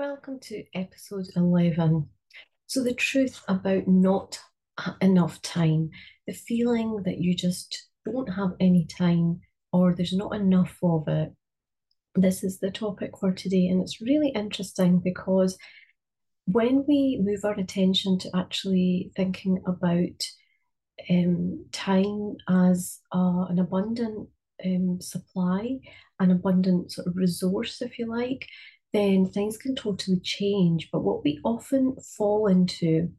Welcome to episode 11. So, the truth about not enough time, the feeling that you just don't have any time or there's not enough of it. This is the topic for today, and it's really interesting because when we move our attention to actually thinking about um, time as uh, an abundant um, supply, an abundant sort of resource, if you like, then things can totally change. But what we often fall into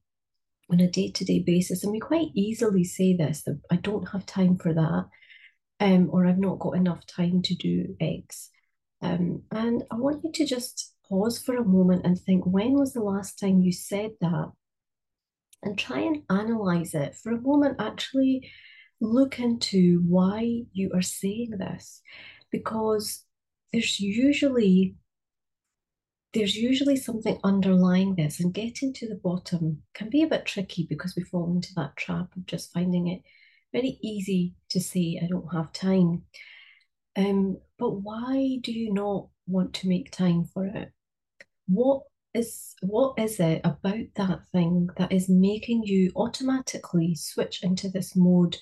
on a day to day basis, and we quite easily say this that I don't have time for that, um, or I've not got enough time to do X. Um, and I want you to just pause for a moment and think when was the last time you said that? And try and analyze it for a moment. Actually, look into why you are saying this because there's usually there's usually something underlying this, and getting to the bottom can be a bit tricky because we fall into that trap of just finding it very easy to say, I don't have time. Um, but why do you not want to make time for it? What is what is it about that thing that is making you automatically switch into this mode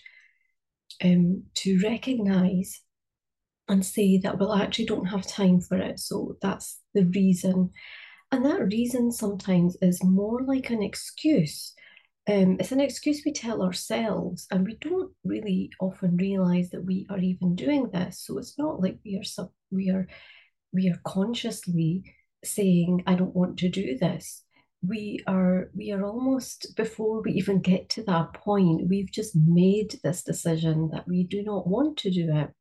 um, to recognize and say that, well, I actually don't have time for it. So that's the reason. And that reason sometimes is more like an excuse. Um, it's an excuse we tell ourselves, and we don't really often realize that we are even doing this. So it's not like we are sub, we are we are consciously saying, "I don't want to do this." We are we are almost before we even get to that point, we've just made this decision that we do not want to do it.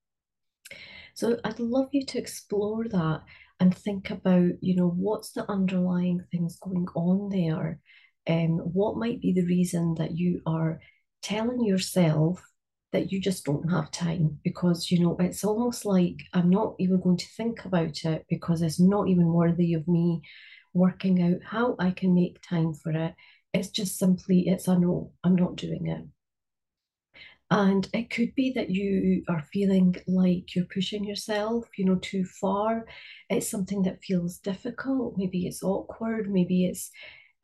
So I'd love you to explore that and think about, you know, what's the underlying things going on there? Um, what might be the reason that you are telling yourself that you just don't have time? Because, you know, it's almost like I'm not even going to think about it because it's not even worthy of me working out how I can make time for it. It's just simply, it's a no, I'm not doing it. And it could be that you are feeling like you're pushing yourself, you know, too far. It's something that feels difficult. Maybe it's awkward. Maybe it's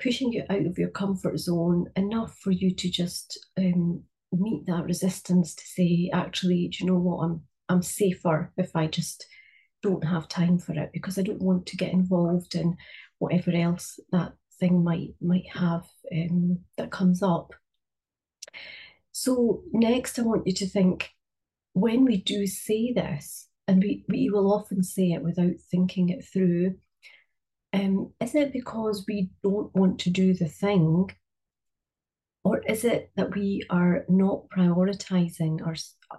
pushing you out of your comfort zone enough for you to just um, meet that resistance to say, actually, do you know what? I'm I'm safer if I just don't have time for it because I don't want to get involved in whatever else that thing might might have um, that comes up. So, next, I want you to think when we do say this, and we, we will often say it without thinking it through, um, is it because we don't want to do the thing? Or is it that we are not prioritizing our,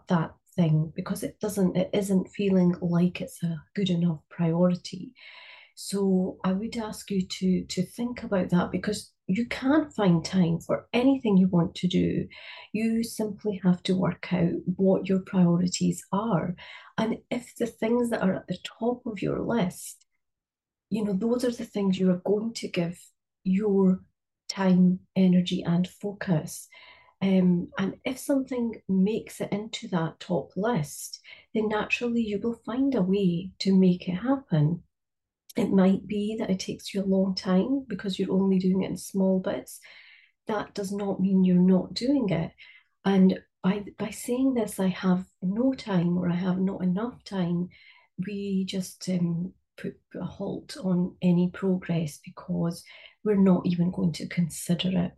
that thing because it doesn't, it isn't feeling like it's a good enough priority? So I would ask you to to think about that because you can't find time for anything you want to do. You simply have to work out what your priorities are. And if the things that are at the top of your list, you know, those are the things you are going to give your time, energy, and focus. Um, and if something makes it into that top list, then naturally you will find a way to make it happen. It might be that it takes you a long time because you're only doing it in small bits. That does not mean you're not doing it. And by, by saying this, I have no time or I have not enough time, we just um, put, a halt on any progress because we're not even going to consider it.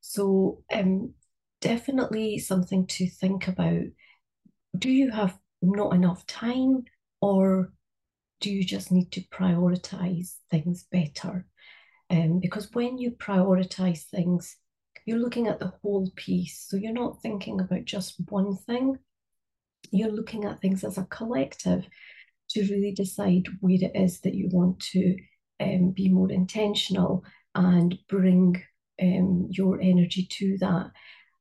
So, um, definitely something to think about. Do you have not enough time or do you just need to prioritize things better? Um, because when you prioritize things, you're looking at the whole piece. So you're not thinking about just one thing. You're looking at things as a collective to really decide where it is that you want to um, be more intentional and bring um, your energy to that.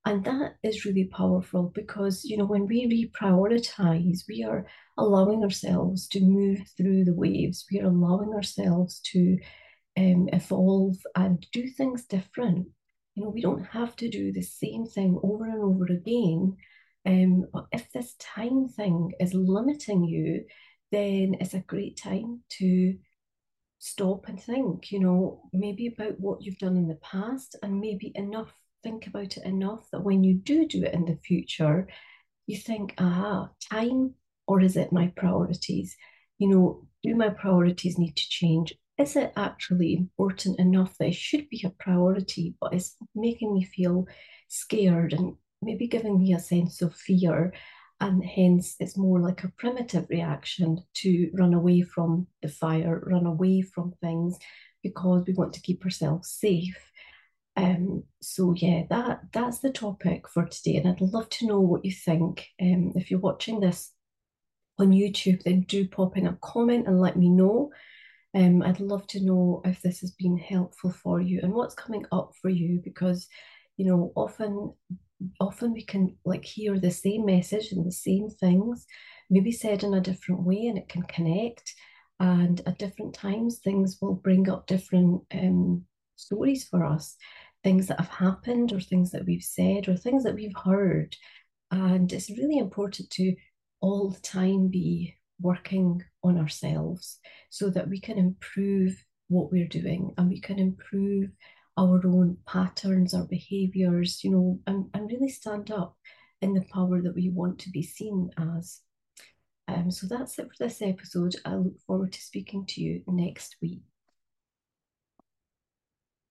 And that is really powerful because, you know, when we reprioritize, we are allowing ourselves to move through the waves. We are allowing ourselves to um, evolve and do things different. You know, we don't have to do the same thing over and over again. Um, but if this time thing is limiting you, then it's a great time to stop and think, you know, maybe about what you've done in the past and maybe enough, think about it enough that when you do do it in the future, you think, ah, time or is it my priorities? You know, do my priorities need to change? Is it actually important enough that it should be a priority, but it's making me feel scared and maybe giving me a sense of fear? And hence, it's more like a primitive reaction to run away from the fire, run away from things because we want to keep ourselves safe. Um, so yeah, that that's the topic for today, and I'd love to know what you think. Um, if you're watching this on YouTube, then do pop in a comment and let me know. Um, I'd love to know if this has been helpful for you and what's coming up for you because, you know, often often we can like hear the same message and the same things, maybe said in a different way, and it can connect. And at different times, things will bring up different um, stories for us, things that have happened, or things that we've said, or things that we've heard. And it's really important to all the time be working on ourselves so that we can improve what we're doing and we can improve our own patterns, our behaviors, you know, and, and really stand up in the power that we want to be seen as. Um, so that's it for this episode. I look forward to speaking to you next week.